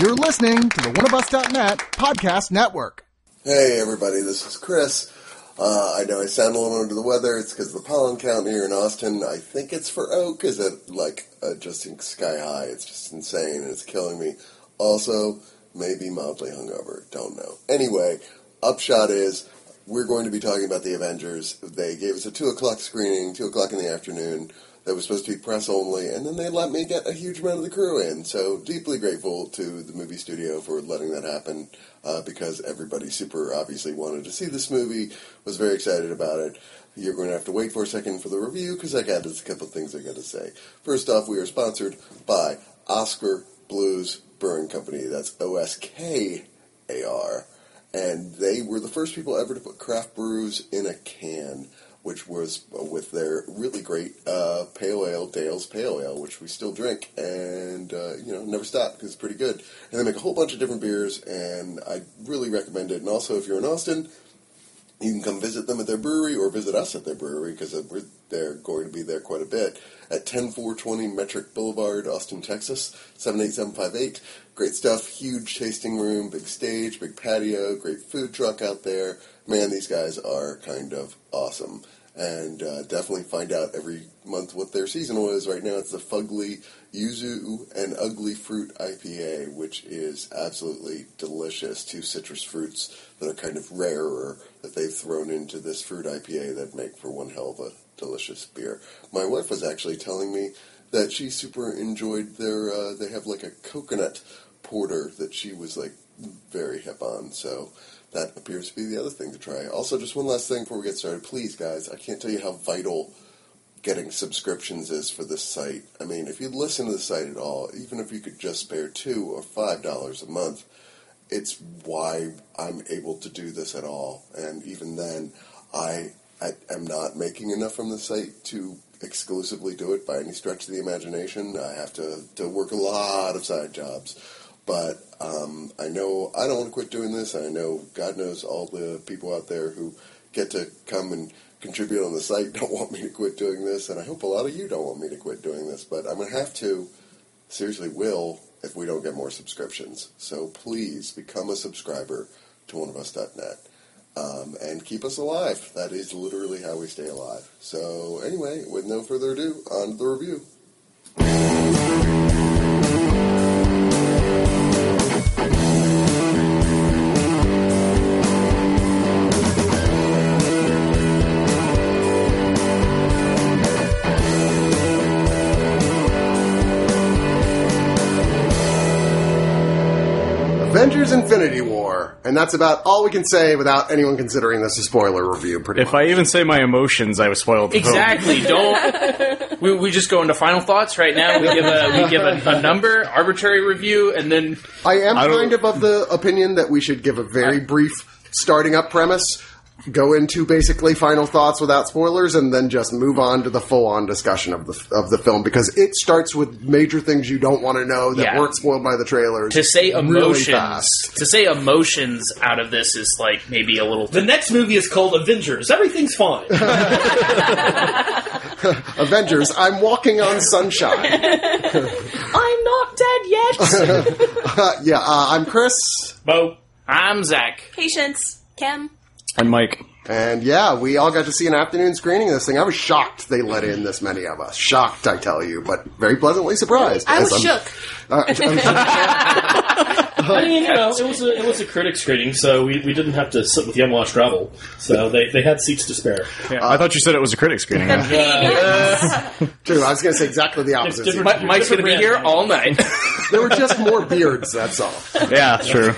You're listening to the oneofus.net podcast network. Hey everybody, this is Chris. Uh, I know I sound a little under the weather. It's because the pollen count here in Austin. I think it's for oak. Is it like uh, just sky high? It's just insane and it's killing me. Also, maybe mildly hungover. Don't know. Anyway, upshot is we're going to be talking about the Avengers. They gave us a two o'clock screening, two o'clock in the afternoon. That was supposed to be press only, and then they let me get a huge amount of the crew in. So deeply grateful to the movie studio for letting that happen, uh, because everybody super obviously wanted to see this movie, was very excited about it. You're going to have to wait for a second for the review because I got a couple things I got to say. First off, we are sponsored by Oskar Blues Brewing Company. That's O S K A R, and they were the first people ever to put craft brews in a can which was with their really great uh, pale ale, Dale's Pale Ale, which we still drink and uh, you know never stop because it's pretty good. And they make a whole bunch of different beers, and I really recommend it. And also, if you're in Austin, you can come visit them at their brewery or visit us at their brewery because we're they're going to be there quite a bit at 10420 Metric Boulevard, Austin, Texas 78758. Great stuff, huge tasting room, big stage, big patio, great food truck out there. Man, these guys are kind of awesome and uh, definitely find out every month what their seasonal is. Right now, it's the Fugli Yuzu and Ugli Fruit IPA, which is absolutely delicious. Two citrus fruits that are kind of rarer that they've thrown into this fruit IPA that make for one hell of a delicious beer. My wife was actually telling me that she super enjoyed their. Uh, they have like a coconut porter that she was like very hip on. So that appears to be the other thing to try. Also, just one last thing before we get started, please, guys, I can't tell you how vital getting subscriptions is for this site. I mean, if you listen to the site at all, even if you could just spare two or five dollars a month, it's why I'm able to do this at all. And even then, I, I am not making enough from the site to exclusively do it by any stretch of the imagination. I have to, to work a lot of side jobs. But um, I know I don't want to quit doing this. I know God knows all the people out there who get to come and contribute on the site don't want me to quit doing this, and I hope a lot of you don't want me to quit doing this. But I'm going to have to, seriously, will if we don't get more subscriptions. So please become a subscriber to oneofus.net. Um, and keep us alive. That is literally how we stay alive. So, anyway, with no further ado, on to the review. Avengers Infinity War. And that's about all we can say without anyone considering this a spoiler review, pretty If much. I even say my emotions, I was spoiled. the film. Exactly. Don't we, we just go into final thoughts right now? We give a we give a, a number, arbitrary review, and then I am I don't- kind of of the opinion that we should give a very brief starting up premise, go into basically final thoughts without spoilers, and then just move on to the full on discussion of the of the film because it starts with major things you don't want to know that Yeah. weren't spoiled by the trailers. to say really emotions fast. to say emotions out of this is like maybe a little. The next movie is called Avengers. Everything's fine. Avengers, I'm walking on sunshine. I'm not dead yet. Uh, yeah, uh, I'm Chris, Bo. I'm Zach. Patience. Kim. And Mike. and yeah, we all got to see an afternoon screening of this thing. I was shocked they let in this many of us. Shocked, I tell you, but very pleasantly surprised. I as was I'm- shook. Uh, I'm- I mean, you know, it was a it was a critic screening, so we, we didn't have to sit with the unwashed rabble. So they, they had seats to spare. I thought you said it was a critic screening. Yeah. True, I was going to say exactly the opposite. different- Mi- Mike's going to be here all night. There were just more beards, that's all. yeah, true.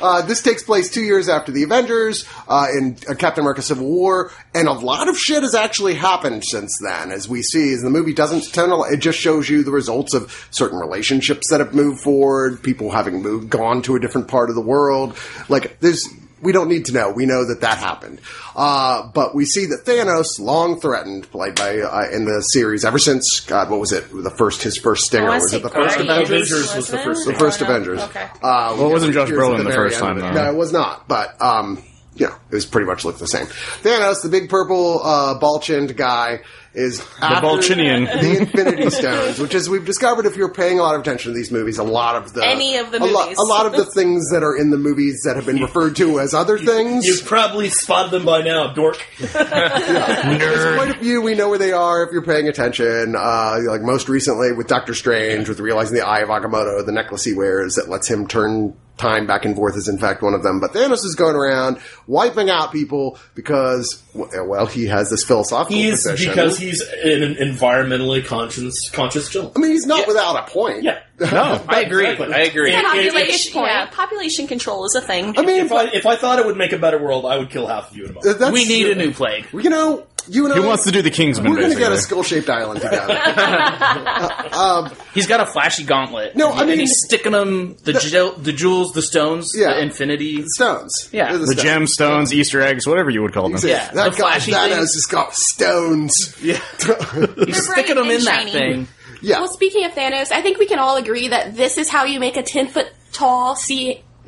Uh, this takes place two years after the Avengers uh, in uh, Captain America Civil War, and a lot of shit has actually happened since then, as we see. As the movie doesn't tell, a lot- it just shows you the results of certain relationships that have moved forward, people having moved, gone to a different part of the world. Like, there's we don't need to know. We know that that happened. Uh, but we see that Thanos, long threatened, played by uh, in the series ever since God, what was it? The first his first stinger was it the first Avengers? Avengers was the first it? The first. Avengers. Okay. Uh, Well, it wasn't Josh here's Brolin the very first time, it. though. No, it was not. But um, you know, it was pretty much looked the same. Thanos, the big purple uh, ball chinned guy, is after Vulcanian. the Infinity Stones, which is we've discovered if you're paying a lot of attention to these movies, a lot of the Any of the a, lo- a lot of the things that are in the movies that have been referred to as other things. You've probably spotted them by now, dork. There's quite a few. We know where they are if you're paying attention. Uh, like most recently with Doctor Strange, with realizing the Eye of Agamotto, the necklace he wears that lets him turn time back and forth is in fact one of them. But Thanos is going around wiping out people because, well, he has this philosophical He's position. because he's an environmentally conscious conscious gentleman. I mean, he's not without a point. Yeah. No. I agree. Exactly. I agree. Yeah. Population, point. yeah, population control is a thing. I mean, If I if I thought it would make a better world, I would kill half of you in a moment. We need a new plague. You know, you and He I. wants to do the Kingsman, We're going to get a skull-shaped island together. Uh, um, he's got a flashy gauntlet. No, I mean- he's sticking them the, jewel- the jewels, the stones, Yeah. the infinity. stones. Yeah. They're The stones. gemstones, Easter eggs, whatever you would call them. Yeah, that the guy flashy Thanos things. has got stones. Yeah, he's sticking them and in that thing. Yeah. Well, speaking of Thanos, I think we can all agree that this is how you make a 10 foot tall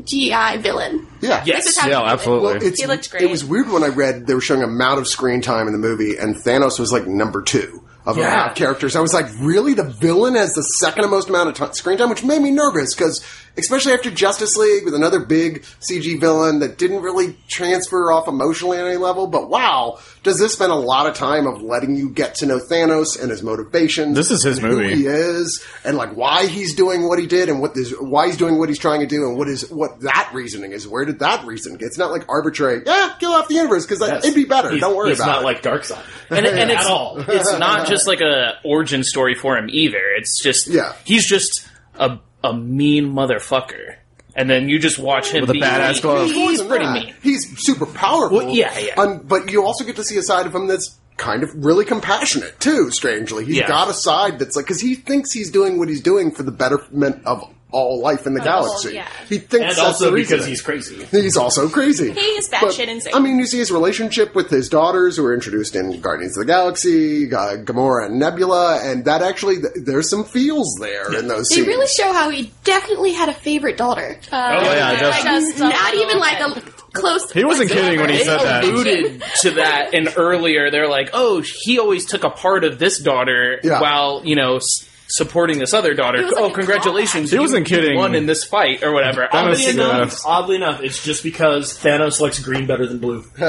CGI villain. yeah. Yes. This is how Yeah, you it. absolutely. Well, it's, He looked great. It was weird when I read they were showing amount of screen time in the movie, and Thanos was like number two of Yeah. characters. I was like, really? The villain has the second most amount of t- screen time, which made me nervous because, especially after Justice League with another big CG villain that didn't really transfer off emotionally on any level. But wow, does this spend a lot of time of letting you get to know Thanos and his motivations? This is his and who movie. he is, and like why he's doing what he did, and what this, why he's doing what he's trying to do, and what is what that reasoning is. Where did that reason? Get? It's not like arbitrary. Yeah, kill off the universe because it'd be better. He's- Don't worry he's about not it. like Darkseid. And, and it's At all. it's not just like a origin story for him either. It's just Yeah. he's just a a mean motherfucker. And then you just watch him With a badass mean. glove. More He's pretty that, mean. He's super powerful. Well, yeah, yeah. Um, but you also get to see a side of him that's kind of really compassionate too. Strangely, he's Yeah. got a side that's like because he thinks he's doing what he's doing for the betterment of all life in the galaxy. yeah. He thinks And that's also because he's crazy. He's also crazy. He is batshit insane. I mean, you see his relationship with his daughters, who are introduced in Guardians of the Galaxy, uh, Gamora and Nebula, and that actually th- there's some feels there in those They scenes. really show how he definitely had a favorite daughter. Oh, yeah, like, definitely. not even like a close. He wasn't kidding when he They said that. alluded to that and earlier. They're like, "Oh, he always took a part of this daughter Yeah. while you know s- supporting this other daughter." It was like oh, congratulations! He you- wasn't kidding. Won in this fight or whatever. That Oddly Obviously, enough, oddly enough, it's just because Thanos likes green better than blue.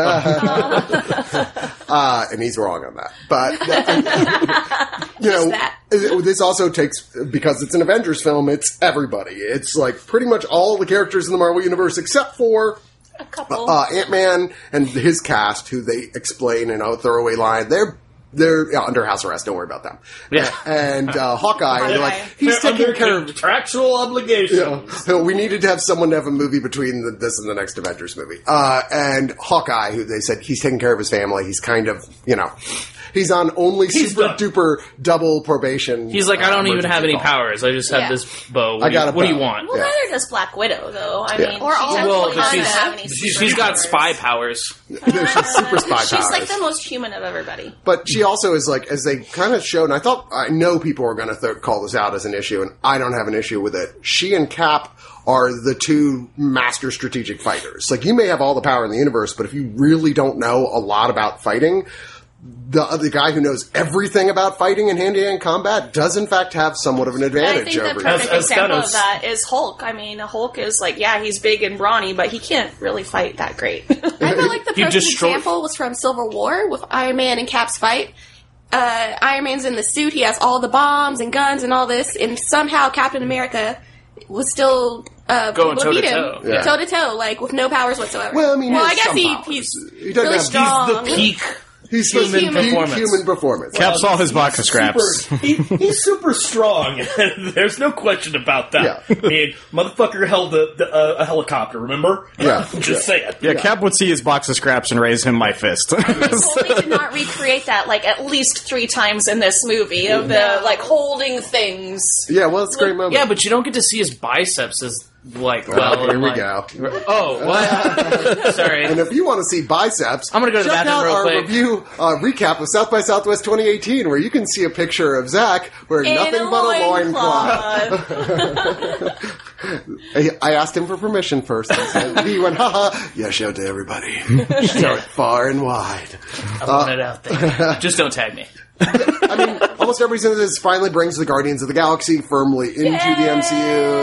Uh, and he's wrong on that. But you know, that. this also takes because it's an Avengers film. It's everybody. It's like pretty much all the characters in the Marvel universe except for a couple. uh, Ant Man and his cast, who they explain in a throwaway line. They're they're yeah, under house arrest. Don't worry about them. Yeah. and uh, Hawkeye. They're like he's They're taking care of. contractual obligations. You know, we needed to have someone to have a movie between the, this and the next Avengers movie. Uh, and Hawkeye, who they said he's taking care of his family. He's kind of, you know, he's on only He's super done. duper double probation. He's like, I uh, don't even have any call. powers. I just have Yeah. this bow. What, I do, you, got a what do you want? well, yeah. neither does Black Widow, though. I Yeah. mean, Or she all- definitely Well, but doesn't she's- have any She's, she's got spy powers. She's super spy She's like the most human of everybody. But she also is like, as they kind of showed, and I thought, I know people are going to th- call this out as an issue, and I don't have an issue with it. She and Cap are the two master strategic fighters. Like, you may have all the power in the universe, but if you really don't know a lot about fighting, the other guy who knows everything about fighting and hand-to-hand combat does in fact have somewhat of an advantage. I advantage think the over you. perfect As- as example Thanos. of that is Hulk. I mean, Hulk is like, yeah, he's big and brawny, but he can't really fight that great. I feel like the You perfect destroy- example was from Civil War with Iron Man and Cap's fight. Uh, Iron Man's in the suit. He has all the bombs and guns and all this, and somehow Captain America was still uh, Going able to beat toe-to-toe. him Yeah. toe to toe, like with no powers whatsoever. Well, I mean, he well, I guess some he, he's He really have- strong. He's the peak. He's human peak- performance. Human performance. Cap saw his box of scraps. Super, he, he's super strong. There's no question about that. Yeah. I mean, motherfucker held a, the, uh, a helicopter. Remember? Yeah. Just saying. Yeah, Cap would see his box of scraps and raise him my fist. They did not recreate that like at least three times in this movie of the like holding things. Yeah, well, it's a great moment. Yeah, but you don't get to see his biceps as like well. here we like- go. Oh, what? Sorry. And if you want to see biceps, I'm gonna go to the check bathroom out real our quick. review uh, recap of South by Southwest 2018, where you can see a picture of Zach wearing In nothing a but a loincloth. loincloth. I I asked him for permission first. He, said, he went, haha, yeah, show it to everybody. show it far and wide. I want it out there. Just don't tag me. I mean, almost every single this finally brings the Guardians of the Galaxy firmly into the MCU.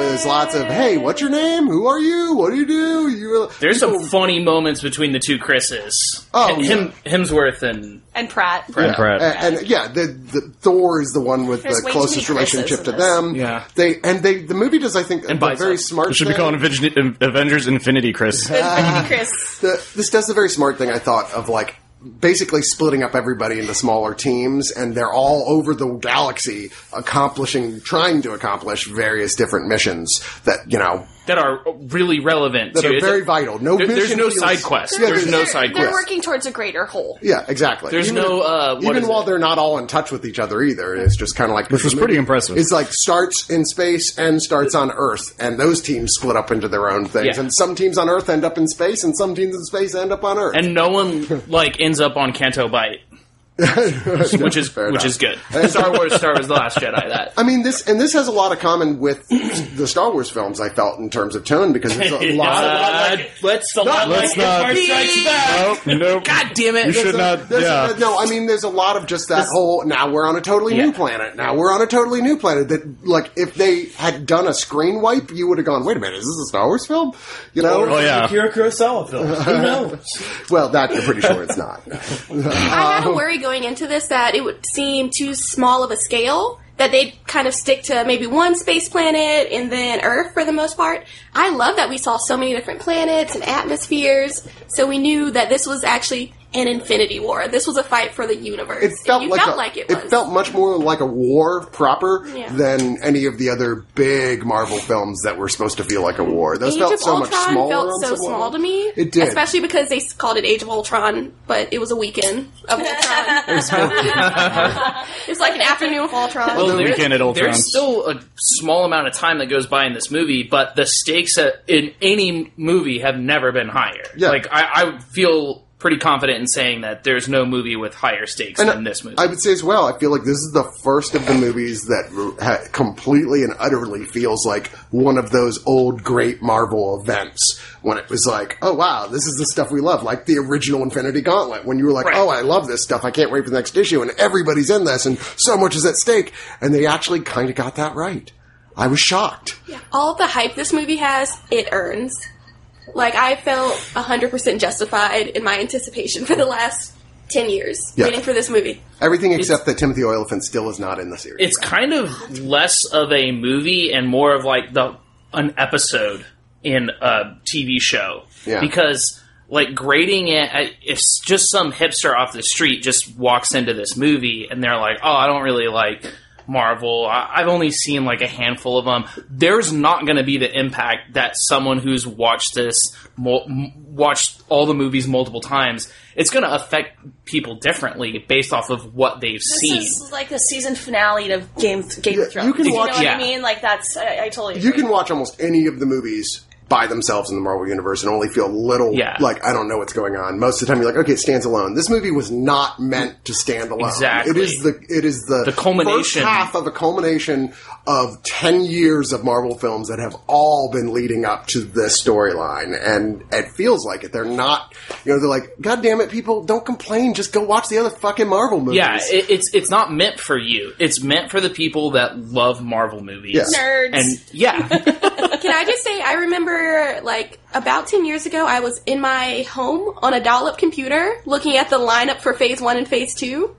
There's lots of, hey, what's your name? Who are you? What do you do? You There's some funny moments between the two Chris's. Oh, H- him, Hemsworth and And Pratt. And Pratt. And, and yeah, the, the Thor is the one with There's the closest relationship to them. Yeah. they and they the movie does I think And a very Bicep. smart. We should be thing. calling Avengers, Avengers Infinity, Chris. Infinity Chris. Uh, the, this does a very smart thing I thought of like basically splitting up everybody into smaller teams and they're all over the galaxy accomplishing trying to accomplish various different missions that you know that are really relevant that to are it. very vital no There- there's no side quest. Yeah, There's no side quest. They're working towards a greater whole. yeah exactly There's Even no, uh, what even is while it? they're not all in touch with each other either it's just kind of like Which was pretty movie impressive. it's like starts in space and starts on earth and those teams split up into their own things Yeah. and some teams on earth end up in space and some teams in space end up on earth and no one like ends up on Canto Bight, which is Fair which enough. is good. Star Wars, Star Wars: The Last Jedi. That I mean, this and this has a lot of common with the Star Wars films. I felt in terms of tone because it's a lot. of, Uh, let's It's a lot let's like not- Empire Strikes Back. Nope, nope. God damn it! You should not. Yeah. a- no, I mean, there's a lot of just that whole. Now we're on a totally new planet. Now we're on a totally new planet. That like if they had done a screen wipe, you would have gone. Wait a minute, is this a Star Wars film? You know? Oh, yeah. Akira Kurosawa film. Who knows? Well, that you're pretty sure it's not. I had a worry going into this that it would seem too small of a scale. That they'd kind of stick to maybe one space planet and then Earth for the most part. I love that we saw so many different planets and atmospheres, so we knew that this was actually an infinity war. This was a fight for the universe. It felt you like felt a, like it was. felt much more like a war proper Yeah. than any of the other big Marvel films that were supposed to feel like a war. Those Age felt of so Ultron much smaller. felt so small level. to me. It did. especially because they called it Age of Ultron, but it was a weekend of Ultron. it was like an afternoon of Ultron. Well, The weekend at Ultron. there's still a small amount of time that goes by in this movie, but the stakes in any movie have never been higher. Yeah. Like I, I feel pretty confident in saying that there's no movie with higher stakes And than this movie. I would say as well, I feel like this is the first of the movies that ha- completely and utterly feels like one of those old great Marvel events when it was like, oh wow, this is the stuff we love, like the original Infinity Gauntlet, when you were like, Right. oh, I love this stuff, I can't wait for the next issue, and everybody's in this, and so much is at stake, and they actually kind of got that right. I was shocked. all of the hype this movie has, it earns. Like I felt 100% justified in my anticipation for the last 10 years Yeah. waiting for this movie. Everything except that Timothy Olyphant still is not in the series. it's kind of less of a movie and more of like the an episode in a TV show Yeah. because like grading it if just some hipster off the street just walks into this movie and they're like oh I don't really like Marvel I- I've only seen like a handful of them there's not going to be the impact that someone who's watched this mul- watched all the movies multiple times it's going to affect people differently based off of what they've This seen is like the season finale of Game Game Yeah, of Thrones. you can you watch- know what Yeah. I mean? Like that's I, I totally. you can watch almost any of the movies by themselves in the Marvel universe and only feel little Yeah. like I don't know what's going on. Most of the time you're like, okay, it stands alone. This movie was not meant to stand alone. Exactly. It is the it is the, The culmination. first half of a culmination of ten years of Marvel films that have all been leading up to this storyline. And it feels like it. They're not you know, they're like, God damn it, people, don't complain, just go watch the other fucking Marvel movies. Yeah, it, it's it's not meant for you. It's meant for the people that love Marvel movies. Yeah. Nerds. And yeah, Can I just say, I remember like about 10 years ago, I was in my home on a dial up computer looking at the lineup for phase one and phase two.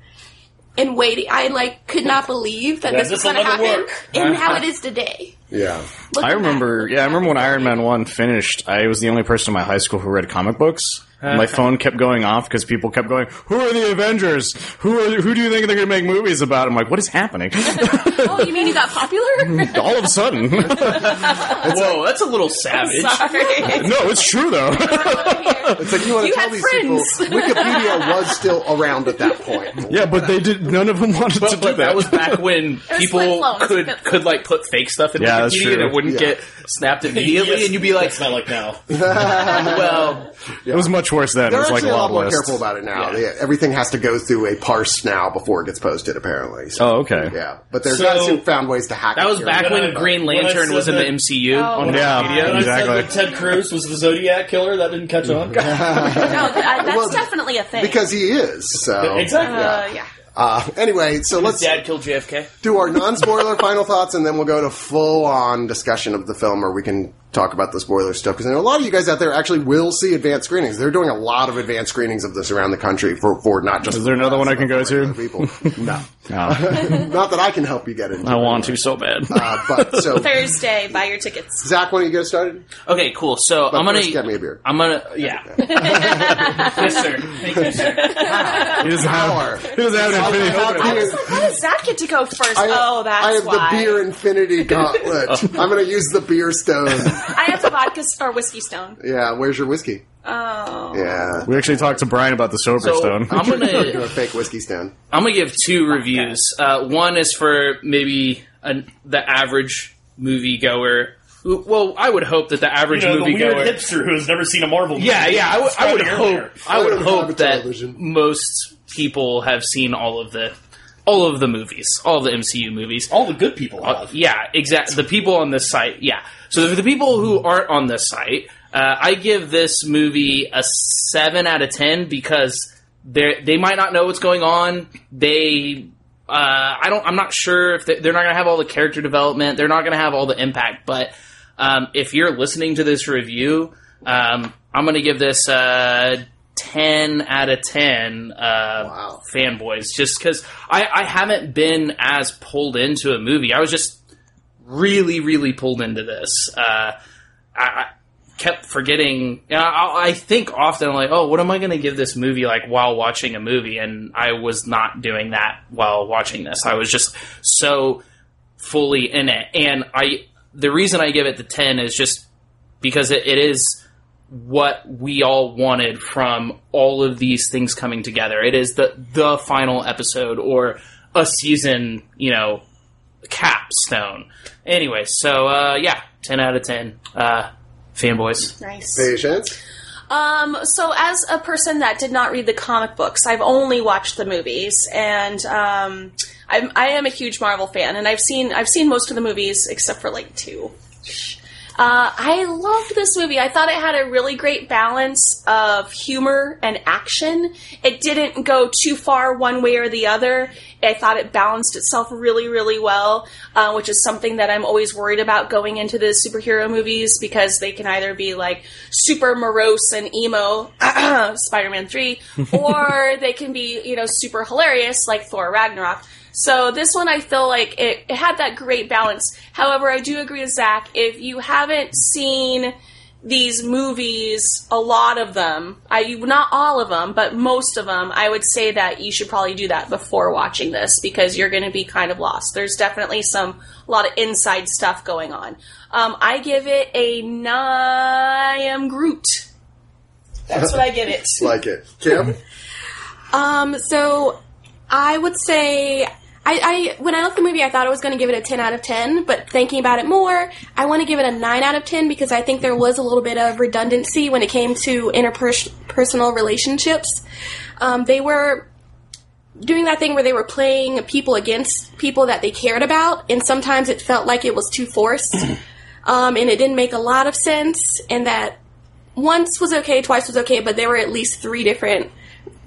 And waiting, I like could not believe that Yeah, this was going to happen, work. and how it is today. Yeah. Looking I remember, back, yeah, I remember when Iron Man 1 finished, I was the only person in my high school who read comic books. Uh, My phone kept going off because people kept going, "Who are the Avengers? Who are? Who do you think they're going to make movies about?" I'm like, "What is happening?" Oh, you mean you got popular? All of a sudden, no, whoa, that's a little savage. Sorry. it's true though. It's like you want to tell these friends. people Wikipedia was still around at that point. yeah, but they did. None of them wanted to But, do that. that was back when people could could like put fake stuff in Yeah, Wikipedia and it wouldn't Yeah. get snapped immediately, Yes, and you'd be like, it's not like now. "Well, It was much worse then. It They're was like actually a a lot lot more list. careful about it now. Yeah. They- everything has to go through a parse now before it gets posted, apparently. So, Oh, okay. yeah. But there's So- guys who found ways to hack that it was back When when Green Lantern was in the that- MCU Oh, on Yeah. Wikipedia." When Exactly. I said that Ted Cruz was the Zodiac killer, that didn't catch on. No, th- uh, that's Well, definitely a thing. Because he is. So. exactly. uh, yeah. Uh, anyway, so let's Dad killed JFK. do our non-spoiler final thoughts, and then we'll go to full-on discussion of the film, or we can talk about the spoiler stuff. Because I know a lot of you guys out there actually will see advanced screenings. They're doing a lot of advanced screenings of this around the country for, for not just. Is there another one I can go to? People, no, No, not that I can help you get into. I want to so bad. Uh, but so, Thursday, buy your tickets. Zach, why don't you get started? Okay, cool. So I'm gonna first, get me a beer. I'm gonna yeah. yes, sir. Thank you, sir. He doesn't have, he doesn't have an infinity. I was like, why does Zach get to go first? I have, oh, that's I have why. the beer infinity gauntlet. I'm going to use the beer stone. I have the vodka or whiskey stone. Yeah, where's your whiskey? Oh. Yeah. We actually talked to Brian about the sober So stone. I'm gonna a fake whiskey stand. I'm gonna give two reviews. Uh, one is for maybe an, the average moviegoer. who- Well, I would hope that the average You know, the weird moviegoer. hipster who has never seen a Marvel movie. Yeah, yeah. I would- I would It's hope. there. I would I hope that television. most people have seen all of the all of the movies, all of the MCU movies. All the good people Uh, have. yeah, exactly. The people on this site, yeah. So the, the people who aren't on this site, uh, I give this movie a seven out of ten because they they might not know what's going on. They, uh, I don't, I'm not sure if they, they're not going to have all the character development. They're not going to have all the impact. But um, if you're listening to this review, um, I'm going to give this uh, ten out of ten. Uh, Wow. fanboys just because I, I haven't been as pulled into a movie. I was just really, really pulled into this. Uh, I, kept forgetting. I, I think often like, oh, what am I going to give this movie like while watching a movie? And I was not doing that while watching this. I was just so fully in it. And I, the reason I give it the ten is just because it, it is what we all wanted from all of these things coming together. It is the the final episode or a season, you know, capstone. Anyway, so uh, yeah, ten out of ten. Uh, fanboys. Nice. Patience. Um, so as a person that did not read the comic books, I've only watched the movies, and um, I'm, I am a huge Marvel fan, and I've seen I've seen most of the movies except for like two. Uh, I loved this movie. I thought it had a really great balance of humor and action. It didn't go too far one way or the other. I thought it balanced itself really, really well, uh, which is something that I'm always worried about going into the superhero movies because they can either be like super morose and emo, Spider-Man 3, or they can be, you know, super hilarious like Thor Ragnarok. So this one, I feel like it, it had that great balance. However, I do agree with Zach. If you haven't seen these movies, a lot of them, I not all of them, but most of them, I would say that you should probably do that before watching this because you're going to be kind of lost. There's definitely some a lot of inside stuff going on. Um, I give it a I am Groot. That's what I give it. Like it. Kim? Um, so I would say I, I when I left the movie, I thought I was going to give it a ten out of ten. But thinking about it more, I want to give it a nine out of ten because I think there was a little bit of redundancy when it came to interpersonal relationships. Um, they were doing that thing where they were playing people against people that they cared about, and sometimes it felt like it was too forced, um, and it didn't make a lot of sense. And that once was okay, twice was okay, but there were at least three different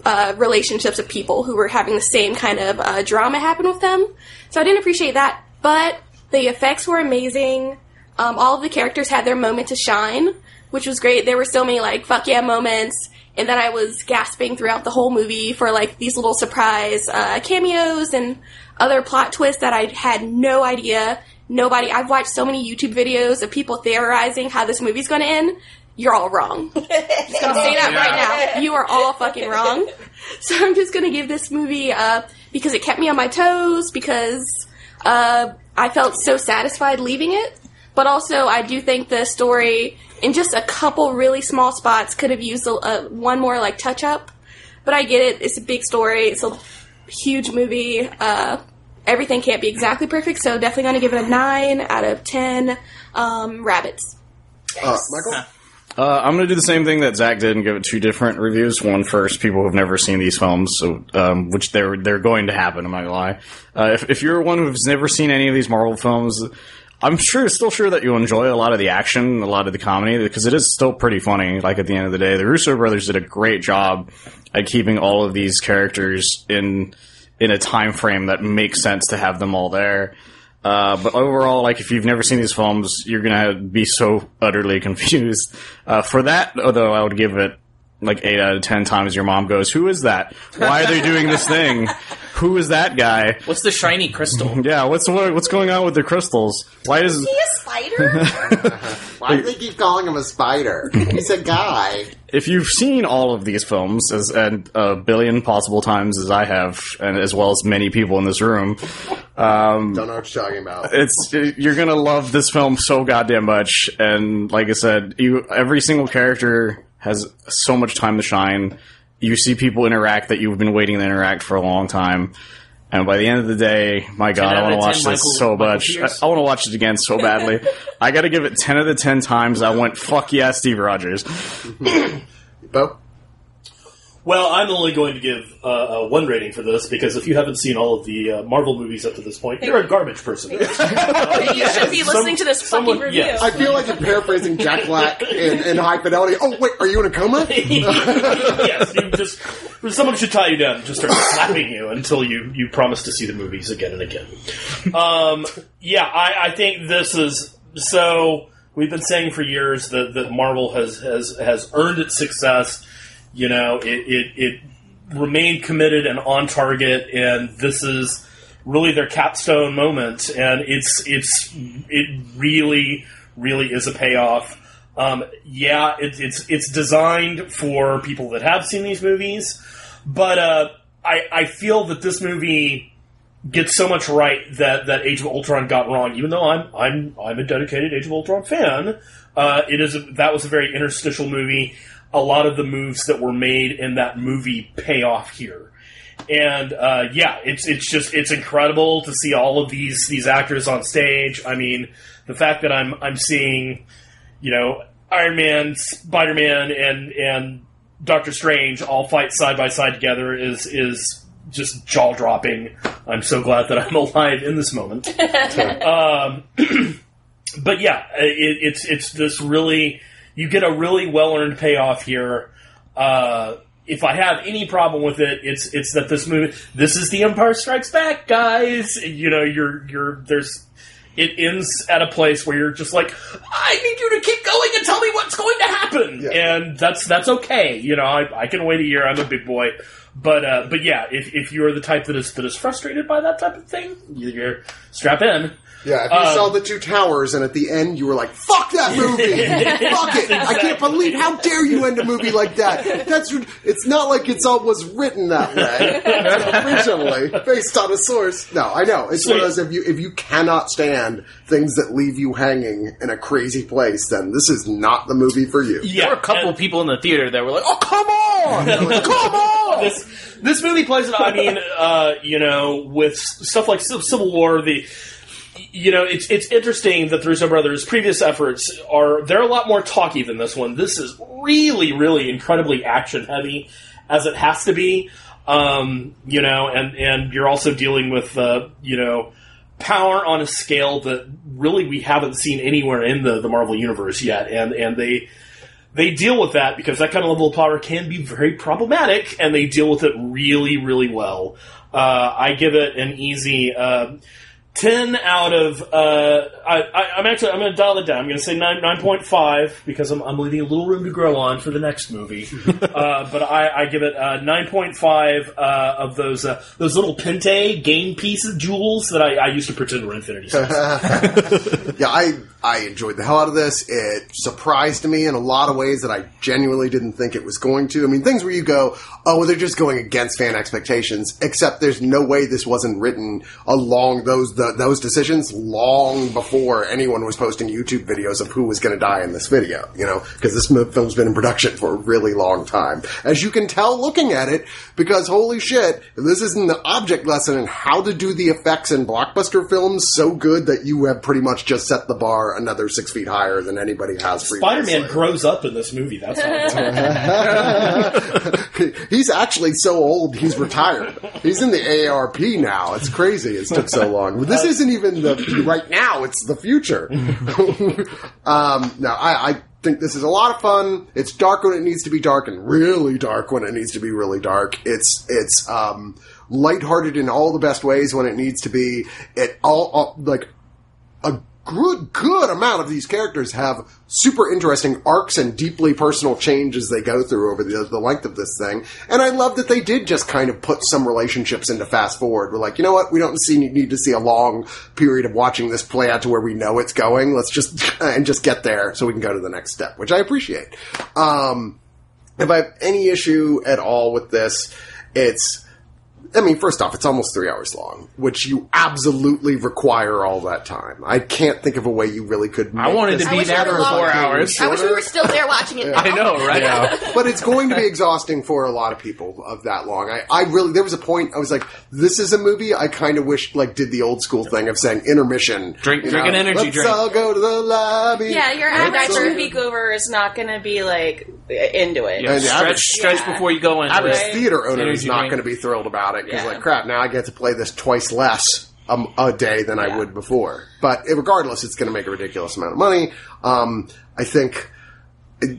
uh, relationships of people who were having the same kind of uh, drama happen with them. So I didn't appreciate that, but the effects were amazing. Um, all of the characters had their moment to shine, which was great. There were so many like fuck yeah moments, and then I was gasping throughout the whole movie for like these little surprise uh, cameos and other plot twists that I had no idea. Nobody. I've watched so many YouTube videos of people theorizing how this movie's going to end. You're all wrong. just gonna say that right now. You are all fucking wrong. So I'm just gonna give this movie uh, because it kept me on my toes because uh, I felt so satisfied leaving it. But also, I do think the story, in just a couple really small spots, could have used a, a, one more like touch up. But I get it; it's a big story. It's a huge movie. Uh, everything can't be exactly perfect, so definitely going to give it a nine out of ten. Um, rabbits. Uh, Michael? Uh, I'm going to do the same thing that Zach did and give it two different reviews. One first, people who've never seen these films, so um, which they're they're going to happen. I'm not gonna lie. Uh, if, if you're one who's never seen any of these Marvel films, I'm sure, still sure that you'll enjoy a lot of the action, a lot of the comedy, because it is still pretty funny. Like at the end of the day, the Russo brothers did a great job at keeping all of these characters in in a time frame that makes sense to have them all there. Uh, but overall, like if you've never seen these films, you're gonna be so utterly confused. Uh, for that, although I would give it like eight out of ten times. Your mom goes, "Who is that? Why are they doing this thing? Who is that guy? What's the shiny crystal? Yeah, what's what, what's going on with the crystals? Why is Is he a spider? Why do they keep calling him a spider? He's a guy. if you've seen all of these films as and a billion possible times as I have, and as well as many people in this room, um, Don't know what you're talking about. it's you're gonna love this film so goddamn much. And like I said, you every single character has so much time to shine. You see people interact that you've been waiting to interact for a long time. And by the end of the day, my God, I want to watch 10 this Michael- so Michael much. I, I want to watch it again so badly. I got to give it ten out of ten times. I went fuck yeah, Steve Rogers. Bo? Well, I'm only going to give uh, a one rating for this because if you haven't seen all of the uh, Marvel movies up to this point, you're a garbage person. you should be listening to this fucking review. yes. I feel like you're paraphrasing Jack Black in, in High Fidelity. Oh, wait, are you in a coma? yes, you just someone should tie you down and just start slapping you until you you promise to see the movies again and again. Um, yeah, I, I think this is so. We've been saying for years that, that Marvel has, has has earned its success. You know, it, it it remained committed and on target, and this is really their capstone moment. And it's it's it really really is a payoff. Um, yeah, it, it's it's designed for people that have seen these movies, but uh, I I feel that this movie gets so much right that that Age of Ultron got wrong. Even though I'm I'm I'm a dedicated Age of Ultron fan, uh, it is a, that was a very interstitial movie. A lot of the moves that were made in that movie pay off here. And uh, yeah, it's it's just it's incredible to see all of these these actors on stage. I mean, the fact that I'm I'm seeing you know, Iron Man, Spider Man, and and Doctor Strange all fight side by side together is is just jaw dropping. I'm so glad that I'm alive in this moment. um, but yeah, it, it's it's this really you get a really well earned payoff here. Uh, if I have any problem with it, it's it's that this movie this is the Empire Strikes Back, guys. You know, you're you're there's it ends at a place where you're just like, I need you to keep going and tell me what's going to happen, Yeah. and that's that's okay. You know, I, I can wait a year. I'm a big boy, but uh, but yeah, if, if you're the type that is that is frustrated by that type of thing, you're strap in. Yeah, if you Um, saw the two towers and at the end you were like, "Fuck that movie! Fuck it! I can't believe how dare you end a movie like that." That's it's not like it's all was written that way originally, based on a source. No, I know it's one of those if you if you cannot stand things that leave you hanging in a crazy place, then this is not the movie for you. Yeah, there were a couple and- people in the theater that were like, "Oh, come on, come on!" this this movie plays it. I mean, uh, you know, with stuff like Civil War, the you know, it's it's interesting that the Russo brothers' previous efforts are they're a lot more talky than this one. This is really, really incredibly action heavy, as it has to be. Um, you know, and and you're also dealing with uh, you know power on a scale that really we haven't seen anywhere in the the Marvel universe yet, and and they they deal with that because that kind of level of power can be very problematic, and they deal with it really, really well. Uh, I give it an easy uh, ten out of. Uh, I, I, I'm actually I'm going to dial it down. I'm going to say nine nine point five because I'm, I'm leaving a little room to grow on for the next movie. uh, but I, I give it uh, nine point five uh, of those uh, those little Pente game pieces jewels that I, I used to pretend were Infinity Stones. yeah, I I enjoyed the hell out of this. It surprised me in a lot of ways that I genuinely didn't think it was going to. I mean, things where you go, oh, well, they're just going against fan expectations. Except there's no way this wasn't written along those the, those decisions long before anyone was posting YouTube videos of who was going to die in this video. You know, because this film's been in production for a really long time, as you can tell looking at it. Because holy shit, this isn't the object lesson in how to do the effects in blockbuster films so good that you have pretty much just set the bar another six feet higher than anybody has. Spider Man grows up in this movie. That's he's actually so old he's retired. He's in the ARP now. It's crazy. It took so long. This isn't even the right now. It's the future. um, no, I, I think this is a lot of fun. It's dark when it needs to be dark, and really dark when it needs to be really dark. It's it's um, lighthearted in all the best ways when it needs to be. It all, all like a good good amount of these characters have super interesting arcs and deeply personal changes they go through over the, the length of this thing. And I love that they did just kind of put some relationships into fast forward. We're like, you know what? We don't see, need to see a long period of watching this play out to where we know it's going. Let's just and just get there so we can go to the next step, which I appreciate. Um, if I have any issue at all with this, it's I mean, first off, it's almost three hours long, which you absolutely require all that time. I can't think of a way you really could. I wanted this to be wish there for four longer. hours. I wish we were still there watching it. Now. I know, right? but it's going to be exhausting for a lot of people of that long. I, I really, there was a point I was like, this is a movie I kind of wish like did the old school thing of saying intermission. Drink- you drink an energy Let's drink." all go to the lobby. Yeah, your Let's average all- movie goer is not going to be like into it. Yeah, And stretch, average- stretch Yeah. before you go in. average Right. theater owner is not going to be thrilled about it because Yeah. like crap now i get to play this twice less um, a day than i would before but regardless it's going to make a ridiculous amount of money um, i think it,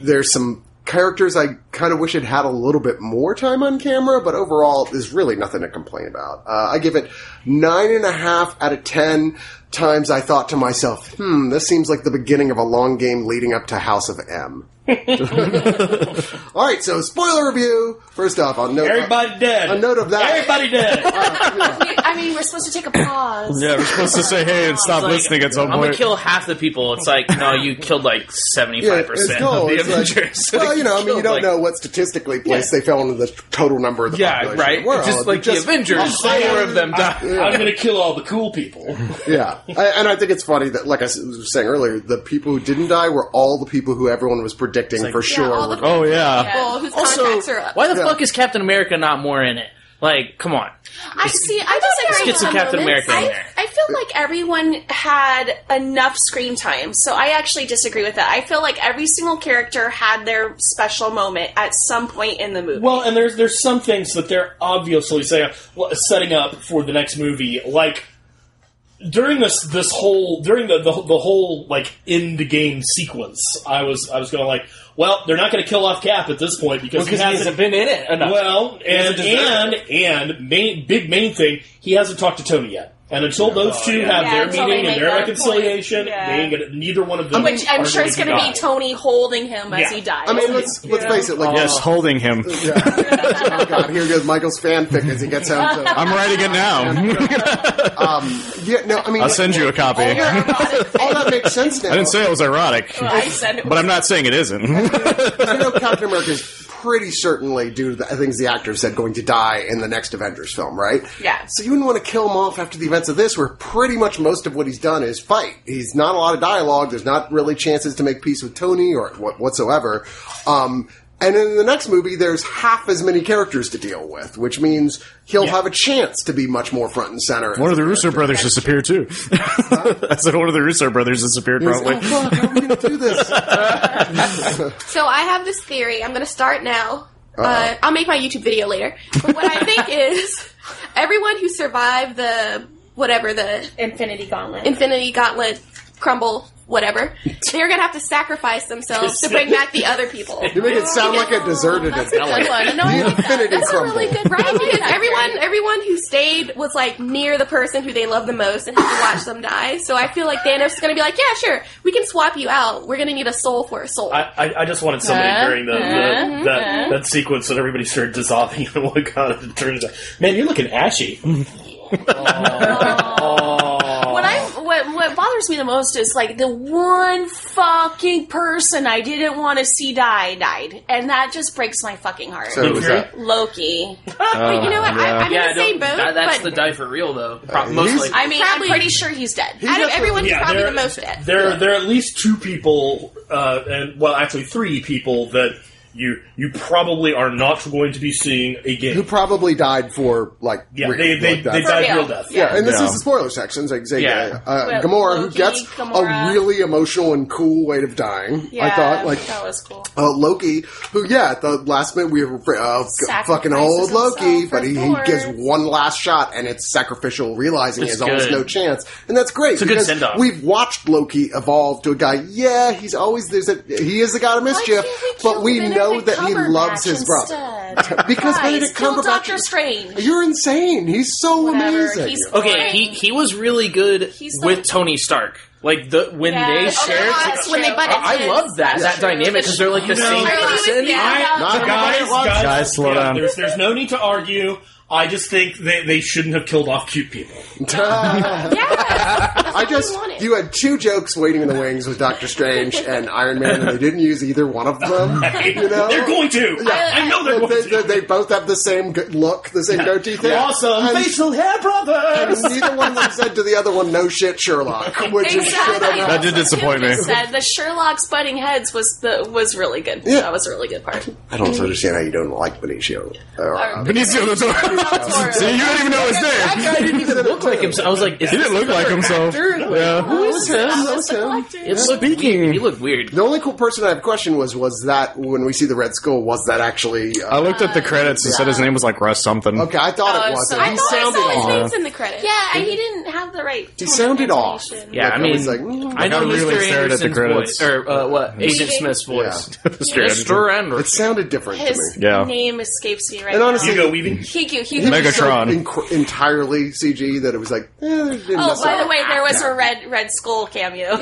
there's some characters i kind of wish it had a little bit more time on camera but overall there's really nothing to complain about uh, i give it nine and a half out of ten times i thought to myself hmm this seems like the beginning of a long game leading up to house of m all right, so spoiler review. First off, on note, Everybody uh, dead. a note of that. Everybody dead. Uh, I mean, we're supposed to take a pause. Yeah, we're supposed to say hey and stop Like, listening at some point. I'm gonna point. kill half the people. It's like, no, you killed like seventy Yeah, five it's percent of the It's like- Avengers. well, you know, I mean, you don't like- know what statistically place they fell into the total number of the Yeah, population right. of the world. It's just like Just- the Avengers. Four of them died. I'm going to kill all the cool people. Yeah, I, and I think it's funny that, like I was saying earlier, the people who didn't die were all the people who everyone was predicting for sure. all were the- oh yeah. People whose Also, are why the Yeah. fuck is Captain America not more in it? Like, come on. I see. I disagree. get some Captain moments. America in I, there. I feel like everyone had enough screen time, so I actually disagree with that. I feel like every single character had their special moment at some point in the movie. Well, and there's there's some things that they're obviously saying, well, setting up for the next movie, like during this this whole during the the, the whole like end game sequence. I was I was going like, well, they're not going to kill off Cap at this point because he hasn't been in it enough. Well, and and and main, big main thing, he hasn't talked to Tony yet. And until those two have Yeah, their until meeting they and their that reconciliation, point. Yeah. they ain't gonna, neither one of them. Which I'm are sure it's going to be. Tony holding him as Yeah. he dies. I mean, let's let's face it. Like, Yes, holding him. oh god, here goes Michael's fanfic as he gets home. To, I'm writing it now. um, yeah, no, I mean, I'll send you a copy. all I that, all that makes sense now. didn't say it was erotic, I said it but I'm not saying it isn't. you know, Captain America is pretty certainly, due to the things the actor said, going to die in the next Avengers film, right? Yeah. So you wouldn't want to kill him off after the events of this, where pretty much most of what he's done is fight. He's not a lot of dialogue. There's not really chances to make peace with Tony or what, whatsoever. Um, and in the next movie, there's half as many characters to deal with, which means he'll have a chance to be much more front and center. One of the Russo brothers disappeared too. I said one of the Russo brothers disappeared He's, probably. oh, fuck, how are we going to do this? So I have this theory. I'm going to start now. Uh, I'll make my YouTube video later. But what I think is everyone who survived the whatever the Infinity Gauntlet. Infinity Gauntlet crumble, whatever, they're going to have to sacrifice themselves to bring back the other people. You make it sound like a deserted That's a good one. No, I like that. Infinity That's Crumble. a really good Right, because everyone, everyone who stayed was like near the person who they love the most and had to watch them die. So I feel like Thanos is going to be like, "Yeah, sure, we can swap you out. We're going to need a soul for a soul." I, I, I just wanted somebody Huh? during the, the Huh? that, that sequence that everybody started dissolving and what God it turns out. Man, you're looking ashy. What oh. I what what bothers me the most is like the one fucking person I didn't want to see die died, and that just breaks my fucking heart. So was that? Loki. but you know what? I, I'm yeah, in the same don't- boat. that- that's but the die for real though. Pro- he's- mostly. I mean, Probably- I'm pretty sure he's dead. out of everyone, he's Yeah, probably there- the most dead. There, there are at least two people, uh, and well, actually three people that you you probably are not going to be seeing again. Who probably died for, like, yeah, real, they they, like they died real. real death. Yeah, and this Yeah. is the spoiler section. So, say, Yeah. uh, But Gamora, who gets Gamora. a really emotional and cool way of dying. I thought, like, that was cool. uh, Loki, who, yeah, at the last minute we were uh, Sacrifices fucking old Loki, but he, he gives one last shot and it's sacrificial, realizing he It's has almost no chance. And that's great a good because send-off. we've watched Loki evolve to a guy, yeah, he's always, there's a, he is the god of mischief, but we Thanos? Know that he loves his brother. Because Guys, Benedict kill Cumberbatch Doctor is- Strange. You're insane. He's so Whatever, amazing. he's- Okay, he he was really good He's the- with Tony Stark. Like the when Yeah. they Oh, shared, yes, when they true. butted I, I heads. love that that dynamic because they're like the You know- same I agree with person. you. I, Not guys, guys, Guys, slow yeah, down. There's, there's no need to argue. I just think they, they shouldn't have killed off cute people. Yeah. I just you had two jokes waiting in the wings with Doctor Strange and Iron Man, and they didn't use either one of them. You know, They're going to. Yeah. I know they're going They, to. they, they both have the same look, the same goatee thing. awesome And- facial hair, and neither one of them said to the other one, "No shit, Sherlock," which Exactly. should have. That did disappoint me. Said the Sherlock's butting heads was the was really good. Yeah. That was a really good part. I don't understand how you don't like Benicio. Uh, Benicio del Toro. See, you don't even know his That name. guy didn't even look like himself. I was like, is He didn't this look like himself. Yeah. Who is him? That was him. It looked Speaking- He looked weird. The only cool person I have question was was that when we see the Red Skull, was that actually? I Uh, looked at the credits and said his name was like Russ something. okay, I thought Oh, it was. so- He I thought I sounded saw his off. name's in the credits. Yeah, and he didn't have the right. He tone sounded off. intonation. Yeah, I mean, was like, mm. I know I really Mr. stared at the Anderson's credits. voice, or uh, what Agent Smith's voice. Mr. Mr. It sounded different His to me. Yeah. name escapes me right And honestly, Hugo Weaving. now. Hugo, He Hugo. was so Megatron. inc- entirely CG that it was like. Eh, Oh, by necessarily- the way, there was a red red skull cameo.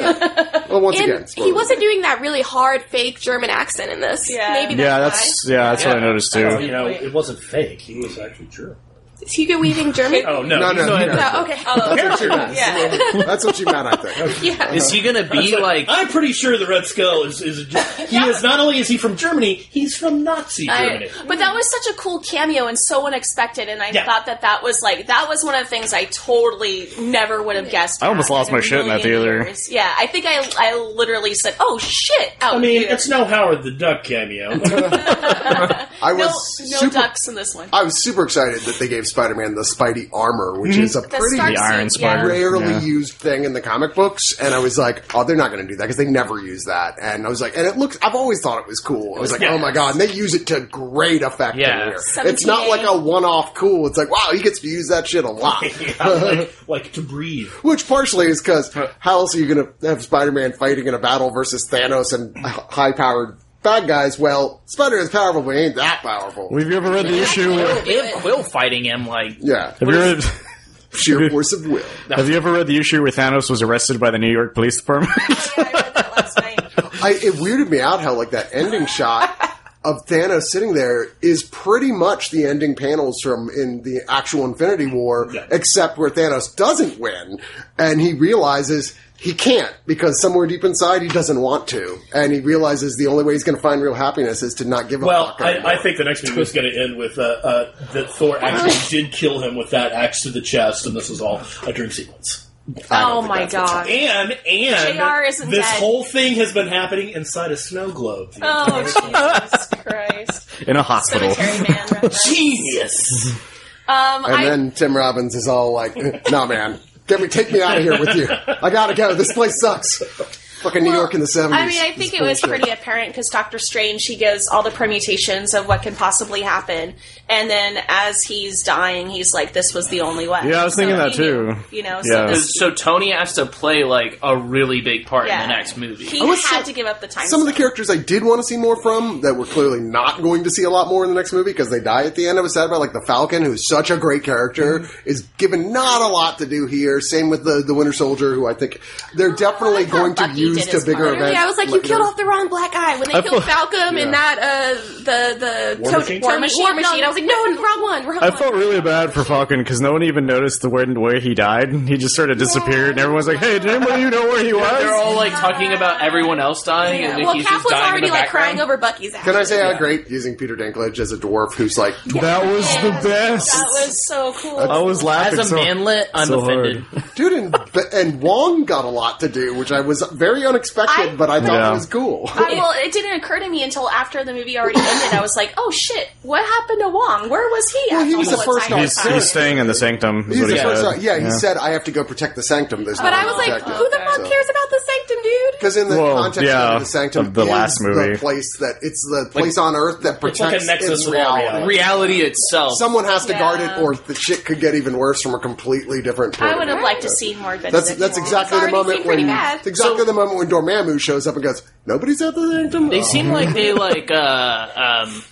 Well, once And again, he wasn't doing that really hard fake German accent in this. Yeah. Maybe that's Yeah, why. that's yeah, that's what I noticed too. You too. know, it wasn't fake. He was actually true. Is Hugo Weaving German? Oh no, No, no, he's no. not- No, oh, okay. Oh, That's what you meant. yeah. That's what you meant, I think. yeah. Is he gonna be like? I'm pretty sure the Red Skull is is he is not only is he from Germany, he's from Nazi Germany. I, but that was such a cool cameo and so unexpected, and I Yeah. thought that that was like that was one of the things I totally never would have guessed. I almost lost my shit in that theater. years. Yeah, I think I I literally said, "Oh shit!" Out I mean, here. it's no Howard the Duck cameo. I no was no super. ducks in this one. I was super excited that they gave Spider-Man the Spidey armor, which mhm. is a The pretty Stark The Iron suit, yeah. Spider. rarely Yeah. used thing in the comic books, and I was like, "Oh, they're not going to do that because they never use that." And I was like, "And it looks." I've always thought it was cool. I was like, Yeah. "Oh my god!" And they use it to great effect. in Yeah. here. it's not like a one-off cool. It's like, wow, he gets to use that shit a lot. Yeah, like, like to breathe. Which partially is because how else are you going to have Spider-Man fighting in a battle versus Thanos and high-powered bad guys? Well, Spider is powerful, but he ain't that powerful. Have you ever read the issue? With, They have Quill fighting him like. yeah, have you read? sheer force of will. Have you ever read the issue where Thanos was arrested by the New York Police Department? I read that last night. I, it weirded me out how like that ending shot of Thanos sitting there is pretty much the ending panels from in the actual Infinity War, Yeah. except where Thanos doesn't win, and he realizes he can't because somewhere deep inside he doesn't want to, and he realizes the only way he's going to find real happiness is to not give a Well. I. I think the next movie is going to end with uh, uh, that Thor actually did kill him with that axe to the chest, and this is all a dream sequence. Oh my god. And and JR isn't this dead. whole thing has been happening inside a snow globe. Oh. Jesus Christ! in a hospital. Man. reference. Genius. Um, And I, then Tim Robbins is all like, "No, man, get me, take me out of here with you. I gotta go. This place sucks. Fucking New Well, York in the seventies. I mean, I think it was pretty apparent because Doctor Strange he gives all the permutations of what can possibly happen, and then as he's dying, he's like, "This was the only way." Yeah, I was thinking that he too. knew, you know, Yeah. so, this, So Tony has to play like a really big part yeah. in the next movie. He was had so- to give up the time. Some of the stone. characters I did want to see more from that we're clearly not going to see a lot more in the next movie because they die at the end. I was sad about like the Falcon, who's such a great character, is given not a lot to do here. Same with the the Winter Soldier, who I think they're definitely like how going to Bucky use did to his bigger part. events. Yeah, I was like, you killed off the wrong black guy when they I killed felt- Falcon Yeah. and that uh the the War Machine? War War Machine. Machine, War Machine. I was like, no, wrong one, wrong I one. felt really bad for Falcon because no one even noticed the way, way he died. He just sort of disappeared, and everyone's like, "Hey, did anybody you know where he was?" They're all like talking about everyone else dying, and well, he's Cap just was dying in already the like background. crying over Bucky's. Can I say how Yeah. great using Peter Dinklage as a dwarf who's like, that was the best. That was so cool. I was laughing. As a so, manlet, I'm so offended. hard. dude, and, and Wong got a lot to do, which I was very unexpected, I- but I thought Yeah. it was cool. I, well, it didn't occur to me until after the movie already ended. I was like, "Oh shit, what happened to Wong? Where was he?" Well, he was the the first time? He's, he's staying in the sanctum. Is He's what the he first said. yeah, he said, I have to go protect the sanctum. There's But no I was like, who the fuck So- cares about the sanctum, dude? Because in the Well, context yeah, of the Sanctum, of the is last movie. the place that it's the place on Earth that It's like a protects nexus its of all reality. reality. Reality itself. Someone has to Yeah. guard it, or the shit could get even worse from a completely different. Point I of would have view. liked to see more Benedict. That's that's Wong. exactly the already moment seemed pretty when bad. it's exactly the moment when Dormammu shows up and goes, "Nobody's at the Sanctum." They seem like they like uh um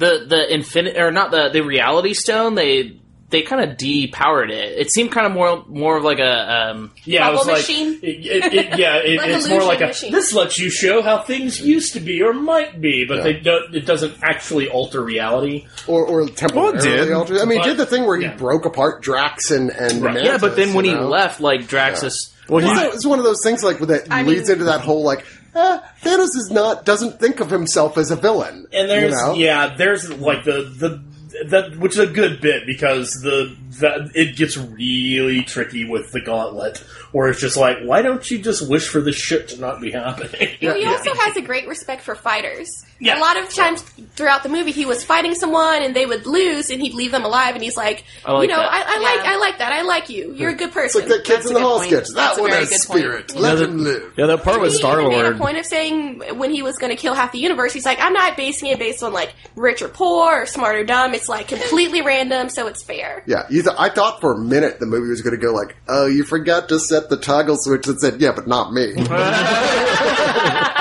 the the infinite or not the the reality stone. They they kind of depowered it. It seemed kind of more more of like a um Yeah, I was Bubble like, machine? it, it, it- yeah, it, Like it's more illusion like a. machine. This lets you show how things used to be or might be, but Yeah. they don't. It doesn't actually alter reality. or or temporarily did. altered. I mean, he But- did the thing where he yeah. broke apart Drax and and Right. yeah. But then when you he know? left, like Draxus. Well, he, It's, it's one of those things like that I leads mean- into that whole like eh, Thanos is not doesn't think of himself as a villain, And there's you know? yeah, there's like the the that which is a good bit because the that it gets really tricky with the gauntlet where it's just like why don't you just wish for this shit to not be happening? he also has a great respect for fighters. Yeah. A lot of times throughout the movie, he was fighting someone and they would lose, and he'd leave them alive. And he's like, I like you know, that. I, I like, I like that. I like you. You're a good It's person. like that kids That's in the hall point. sketch. That That's a one very has good point. spirit. Let Yeah, him live. yeah, that part with Star even made a Lord. point of saying when he was going to kill half the universe, he's like, I'm not basing it based on like rich or poor or smart or dumb. It's like completely random, so it's fair. Yeah, you th- I thought for a minute the movie was going to go like, "Oh, you forgot to set the toggle switch." and said, "Yeah, but not me."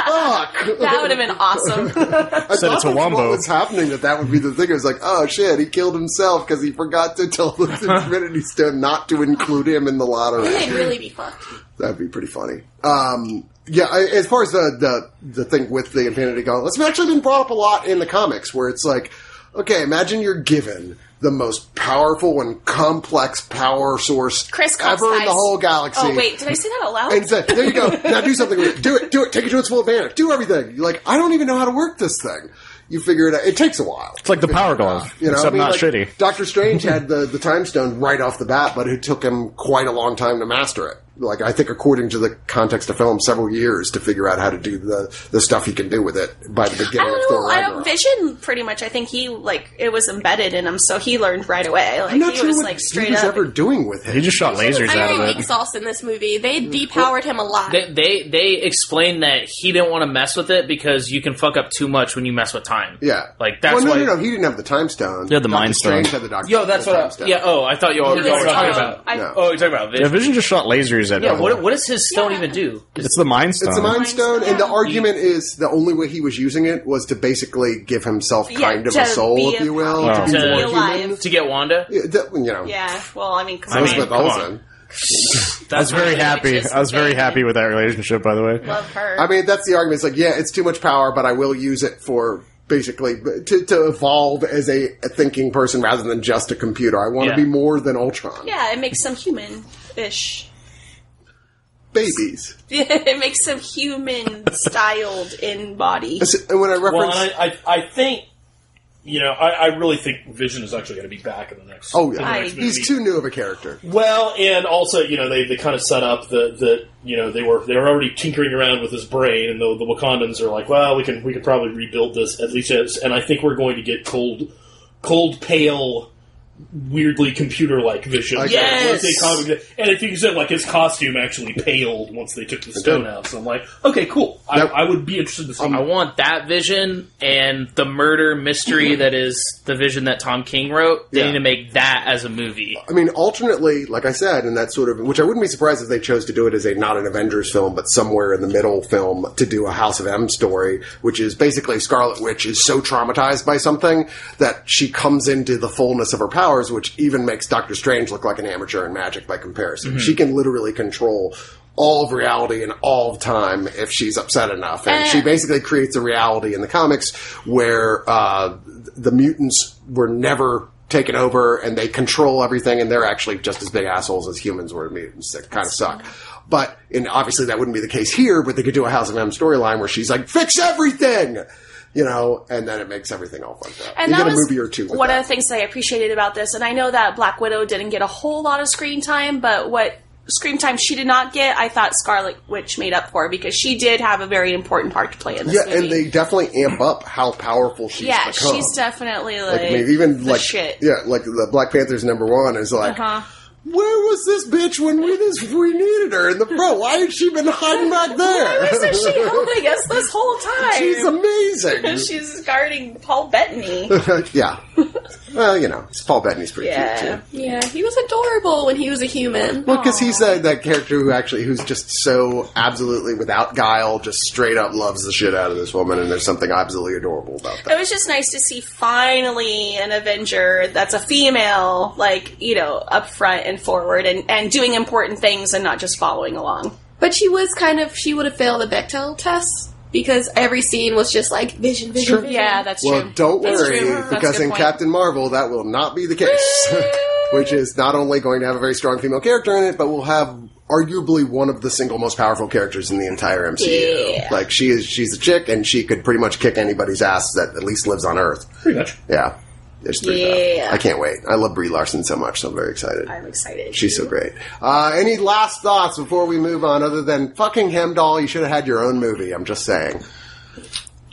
Fuck. That would have been awesome. I Said thought it's a wombo. What was happening? That that would be the thing. It was like, oh shit, he killed himself because he forgot to tell the Infinity Stone not to include him in the lottery. They'd really be fucked. That'd be pretty funny. Um, yeah, I, as far as the, the the thing with the Infinity Gauntlet, it's actually been brought up a lot in the comics, where it's like, okay, imagine you're given the most powerful and complex power source Chris ever in the whole galaxy. oh wait, did I say that out loud? And say, there you go. Now do something with it. Do it. Do it. Take it to its full advantage. Do everything. You're like, I don't even know how to work this thing. You figure it out. It takes a while. It's like the Power Glove, You know, except I mean, not like, shitty. Doctor Strange had the, the time stone right off the bat, but it took him quite a long time to master it. Like I think, according to the context of film, several years to figure out how to do the the stuff he can do with it by the beginning I of don't Thor know. I don't Vision pretty much. I think he like it was embedded in him, so he learned right away. Like I'm not he sure was what like he straight was up. ever doing with it. He just shot lasers out of weak it. sauce in this movie. They depowered him a lot. They, they they explained that he didn't want to mess with it because you can fuck up too much when you mess with time. yeah, like that's well, no, why. no, no. He didn't have the time stone. Yeah, the Doctor Mind Stone. Strange had the Doctor Yo, that's the what. time I, stone. yeah. Oh, I thought you all were talking talking- about. I- No. Oh, you're talking about Vision. Yeah, Vision. Vision just shot lasers at Yeah. him. What what does his stone Yeah. even do? It's the Mind Stone. It's the Mind Stone, and the Yeah. argument is the only way he was using it was to basically give himself Yeah, kind of to a soul, be if a- you will, to be To more be human. To get Wanda. Yeah, that- you know, Yeah. Well, I mean, come I on. mean, Elizabeth come Olsen. on. I was very happy. I was very happy with that relationship, by the way. love her. I mean, that's the argument. It's like, yeah, it's too much power, but I will use it for basically to, to evolve as a, a thinking person rather than just a computer. I want Yeah. to be more than Ultron. yeah, it makes some human-ish. Babies. it makes them human-styled in body. And when I Well, reference, and I, I, I think, you know, I, I really think Vision is actually going to be back in the next. oh in the yeah, next he's too new of a character. Well, and also, you know, they, they kind of set up that that you know they were they were already tinkering around with his brain, and the, the Wakandans are like, well, we can we can probably rebuild this at least, as, and I think we're going to get cold, cold, pale, weirdly computer like vision. I Yes! Once they comic- and if you said like his costume actually paled once they took the stone out, so I'm like, okay, cool. I, Yep. I would be interested to see. Um, I want that vision and the murder mystery mm-hmm. that is the vision that Tom King wrote. They Yeah. need to make that as a movie. I mean, alternately, like I said, and that sort of, which I wouldn't be surprised if they chose to do it as a not an Avengers film, but somewhere in the middle film to do a House of M story, which is basically Scarlet Witch is so traumatized by something that she comes into the fullness of her powers, which even makes Doctor Strange look like an amateur in magic by comparison. She can literally control all of reality and all of time if she's upset enough. And she basically creates a reality in the comics where uh, the mutants were never taken over and they control everything and they're actually just as big assholes as humans were mutants that kind of suck. But and obviously that wouldn't be the case here, but they could do a House of M storyline where she's like, fix everything! You know, and then it makes everything all fucked up. And you that get a was movie or two one that. of the things that I appreciated about this. And I know that Black Widow didn't get a whole lot of screen time, but what screen time she did not get, I thought Scarlet Witch made up for because she did have a very important part to play in this yeah, movie. and they definitely amp up how powerful she's yeah, become. she's definitely like, like even like shit. yeah, like the Black Panther's number one is like Uh-huh. Where was this bitch when we this we needed her in the front? Why had she been hiding back there? Isn't she helping us this whole time? She's amazing. She's guarding Paul Bettany. yeah. Well, you know, Paul Bettany's pretty cute too. Yeah, he was adorable when he was a human. Well, because he's that, that character who actually who's just so absolutely without guile, just straight up loves the shit out of this woman, and there's something absolutely adorable about that. It was just nice to see finally an Avenger that's a female, like, you know, up front and forward and, and doing important things and not just following along. But she was kind of she would have failed the Bechdel test because every scene was just like vision, vision, Sure. vision. Yeah, that's true. Well, true. don't That's worry, true. Because in point. Captain Marvel, that will not be the case. Which is not only going to have a very strong female character in it, but will have arguably one of the single most powerful characters in the entire MCU. Yeah. Like she is, she's a chick, and she could pretty much kick anybody's ass that at least lives on Earth. Pretty much. Yeah, it's pretty Yeah. tough. I can't wait. I love Brie Larson so much, so I'm very excited. I'm excited. She's so great. Uh, any last thoughts before we move on, other than fucking Heimdall? You should have had your own movie. I'm just saying.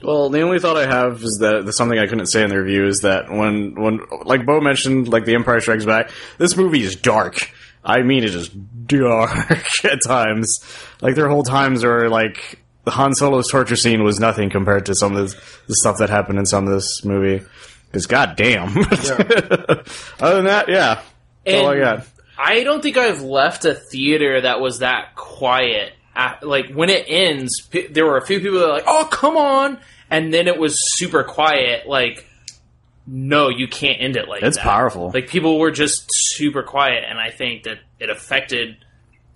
Well, the only thought I have is that there's something I couldn't say in the review is that when when like Bo mentioned, like The Empire Strikes Back, this movie is dark. I mean, it is dark at times. Like there are whole times where like the Han Solo's torture scene was nothing compared to some of the, the stuff that happened in some of this movie. Because goddamn. Other than that, yeah, that's all I got. I don't think I've left a theater that was that quiet. Like when it ends, there were a few people that were like, "Oh, come on!" and then it was super quiet. Like, no, you can't end it like It's that. That's powerful. Like people were just super quiet, and I think that it affected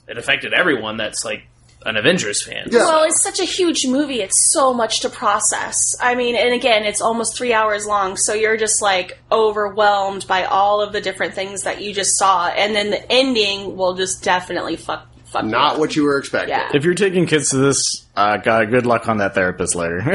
it affected everyone that's like an Avengers fan. Yeah. Well, it's such a huge movie. It's so much to process. I mean, and again, it's almost three hours long, so you're just like overwhelmed by all of the different things that you just saw, and then the ending will just definitely fuck fuck. you Not up. what you were expecting. Yeah. If you're taking kids to this, uh, God, good luck on that therapist later.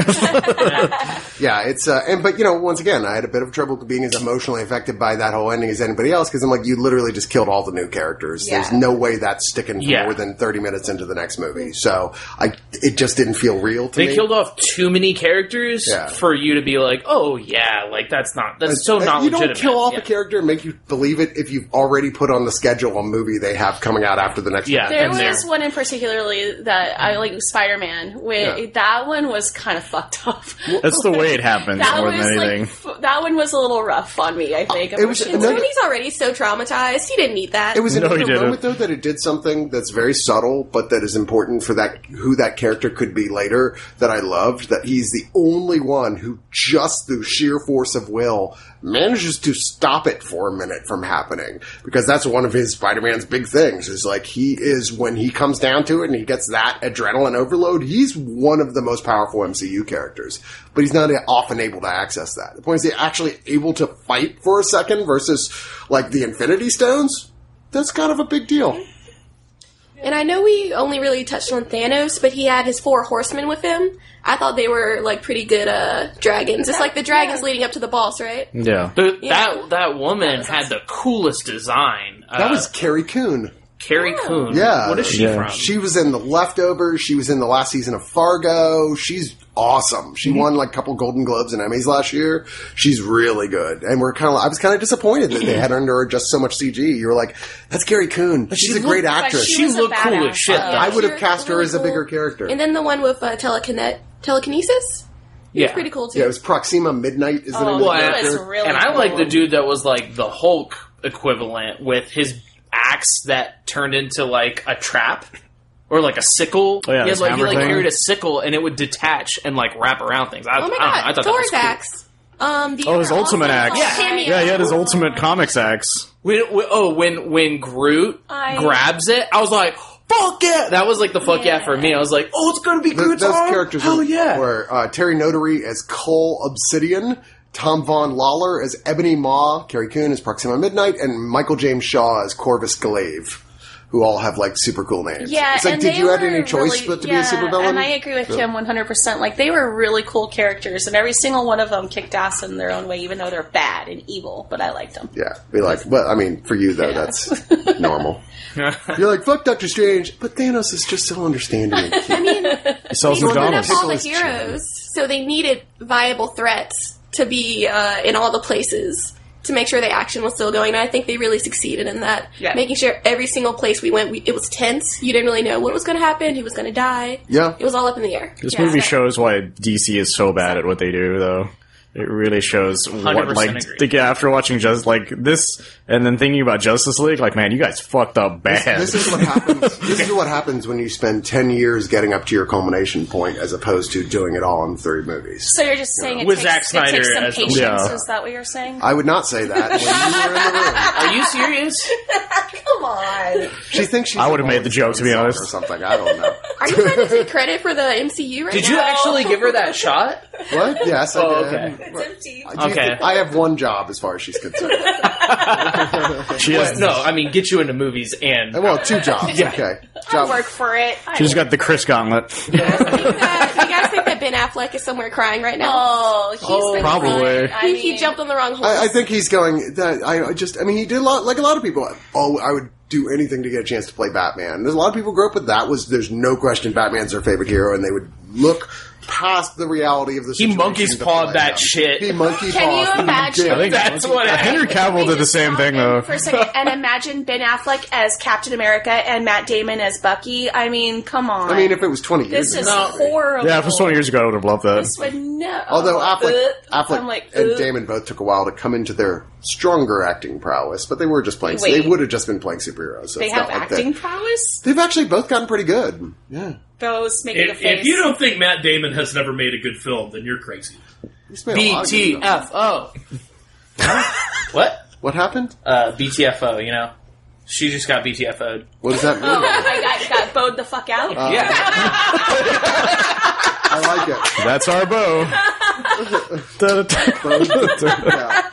Yeah, it's uh, and but you know, once again, I had a bit of trouble being as emotionally affected by that whole ending as anybody else because I'm like, you literally just killed all the new characters. There's no way that's sticking for Yeah. more than 30 minutes into the next movie. So I, it just didn't feel real to They me. They killed off too many characters Yeah. for you to be like, "Oh yeah, like that's not that's so not you legitimate." don't kill off Yeah. a character and make you believe it if you've already put on the schedule a movie they have coming out after the next Yeah. movie. There and was there- one in particularly that I like Spider Man. Where Yeah. that one was kind of fucked up. That's the way it happens that more was than anything. like f- that one was a little rough on me. I think It was- And No, Tony's already so traumatized. He didn't need that. It was No, another he moment though that it did something that's very subtle, but that is important for that who that character could be later. That I loved that he's the only one who just through sheer force of will manages to stop it for a minute from happening because that's one of his Spider-Man's big things. Is like he is when he comes down to it and he gets that adrenaline overload. He's one of the most powerful MCU characters, but he's not often able to access that. The point is, he's actually able to fight for a second versus like the Infinity Stones that's kind of a big deal. And I know we only really touched on Thanos, but he had his four horsemen with him. I thought they were like pretty good uh, dragons. It's like the dragons leading up to the boss, right? Yeah. The, Yeah. That that woman was had the coolest design. That uh, was Carrie Coon. Carrie Coon. Yeah. what is she Yeah. from? She was in the leftovers. She was in the last season of Fargo. She's awesome. She won like a couple Golden Globes and Emmys last year. She's really good. And we're kind of, I was kind of disappointed that they had under her just so much CG. You were like, that's Carrie Coon. She's she a great looked- actress. she was a looked cool as shit. Uh. I would have She cast her as a cool. bigger character. And then the one with uh, telekinet- telekinesis. yeah, Pretty cool too. yeah, it was Proxima Midnight. Is the Oh, name of the Well, he and, character? was really and I like the dude that was like the Hulk equivalent with his axe that turned into like a trap or like a sickle. Oh, yeah, he had this like he hammer like thing. carried a sickle and it would detach and like wrap around things. I, oh my I, don't know, god, I thought that was Thor's cool. axe. Um, the Oh, his other ultimate awesome axe. Yeah. cameo. Yeah, he had his ultimate comics axe. When, when- oh, when when Groot I- grabs it, I was like, "Fuck yeah!" That was like the fuck yeah, Yeah. for me. I was like, "Oh, it's gonna be Th- Groot's those arm? characters Hell were, yeah!" were uh, Terry Notary as Cull Obsidian, Tom Vaughan-Lawlor as Ebony Maw, Carrie Coon as Proxima Midnight, and Michael James Shaw as Corvus Glaive, who all have like super cool names. Yeah, it's like, and did they you have any choice really, but to yeah, be a supervillain? And I agree with Kim 100%. Like, they were really cool characters, and every single one of them kicked ass in their own way, even though they're bad and evil, but I liked them. Yeah, we like, well, I mean, for you though, that's normal. You're like, fuck Doctor Strange, but Thanos is just so understanding. I mean, He sells they McDonald's. all the heroes, so they needed viable threats to be uh, in all the places. To make sure the action was still going. And I think they really succeeded in that, Yeah. making sure every single place we went, we, it was tense. You didn't really know what was going to happen, who was going to die. Yeah. It was all up in the air. This Yeah. movie shows why DC is so bad at what they do, though. It really shows what, like, agree. think after watching just like this, and then thinking about Justice League, like, man, you guys fucked up bad. This is what happens. this is what happens when you spend ten years getting up to your culmination point, as opposed to doing it all in three movies. So you're just saying it With takes, Zack it Snyder takes some as patience? Yeah. Is that what you're saying? I would not say that when you were in the room. Are you serious? Come on. She thinks she's. I would've made the joke, to be honest. Stone or something. I don't know. Are you trying to take credit for the MCU right Did now? you actually give her that shot? What? Yes, I Oh, did. okay. It's empty. I do- Okay. I have one job as far as she's concerned. she has, No, I mean get you into movies and uh, well, two jobs. Okay. I Job- work for it. I she's work- got the Chris Gauntlet. think that- you guys think that Ben Affleck is somewhere crying right now? Oh, he's been probably. crying. I he, he mean- jumped on the wrong horse. I, I think he's going. That I I just. I mean, he did a lot. Like a lot of people. Oh, I would do anything to get a chance to play Batman. There's a lot of people who grew up with that. Was there's no question Batman's their favorite hero, and they would look past the reality of the. He situation monkey's to pawed that him. shit. He monkey Can you pawed. imagine- I think That's what happened? Henry Cavill did the same thing though. For a second, and imagine Ben Affleck as Captain America and Matt Damon as Bucky. I mean, come on. I mean, if it was 20 years this is ago. horrible. Yeah, if it was 20 years ago, I would have loved that. This would no. Although Affleck, Uh, Affleck like, and uh, Damon both took a while to come into their stronger acting prowess, but they were just playing. Wait. They would have just been playing superheroes. So they have not like acting They, prowess. they've actually both gotten pretty good. Yeah, Those making a If, face. if you don't think Matt Damon has never made a good film, then you're crazy. He's made a lot of good films. BTFO. what? What happened? Uh, BTFO. You know, she just got BTFO'd. What does that mean? Oh, I got, got bowed the fuck out. yeah. I like it. That's our bow. Yeah.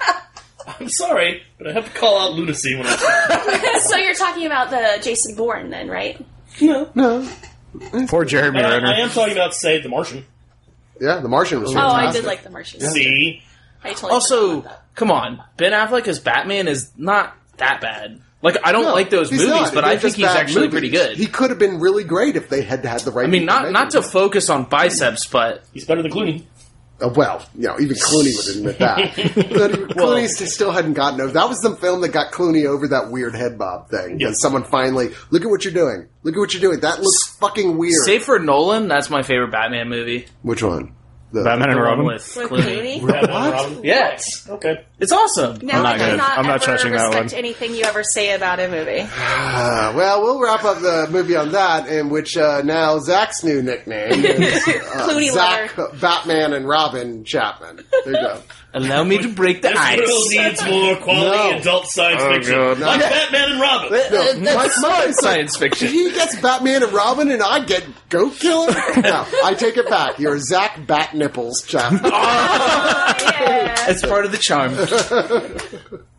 I'm sorry, but I have to call out lunacy when I say so you're talking about the Jason Bourne, then, right? No. No. Poor Jeremy But I, I am talking about say, the Martian. Yeah, The Martian was Oh, fantastic. I did like the Martian. See? I totally Also, come on, Ben Affleck as Batman is not that bad. Like I don't No, like those movies, not. but They're I think he's actually movies. pretty good. He could have been really great if they had had the right. I mean, not not to focus on biceps, but He's better than Clooney. Uh, well, you know, even Clooney would admit that. Clooney st- still hadn't gotten over. That was the film that got Clooney over that weird head bob thing. Yeah. When someone finally, look at what you're doing. Look at what you're doing. That looks fucking weird. save for Nolan, that's my favorite Batman movie. Which one? The, Batman and Robin. with With Clooney. Clooney? Batman and Robin? Yes, Okay. it's awesome. Now I'm not I gonna- not I'm not ever touching that respect one. anything you ever say about a movie. Uh, well, we'll wrap up the movie on that, in which uh, now Zach's new nickname is uh, Clooney Zach Batman and Robin Chapman. There you go. Allow me to break the This ice. world needs more quality No. adult science Oh, fiction. God. Like Batman and Robin. No, uh, my, my, science fiction. He gets Batman and Robin, and I get Goat Killer. No, I take it back. You're Zach Bat Nipples Chapman. Oh, yeah. It's part of the charm.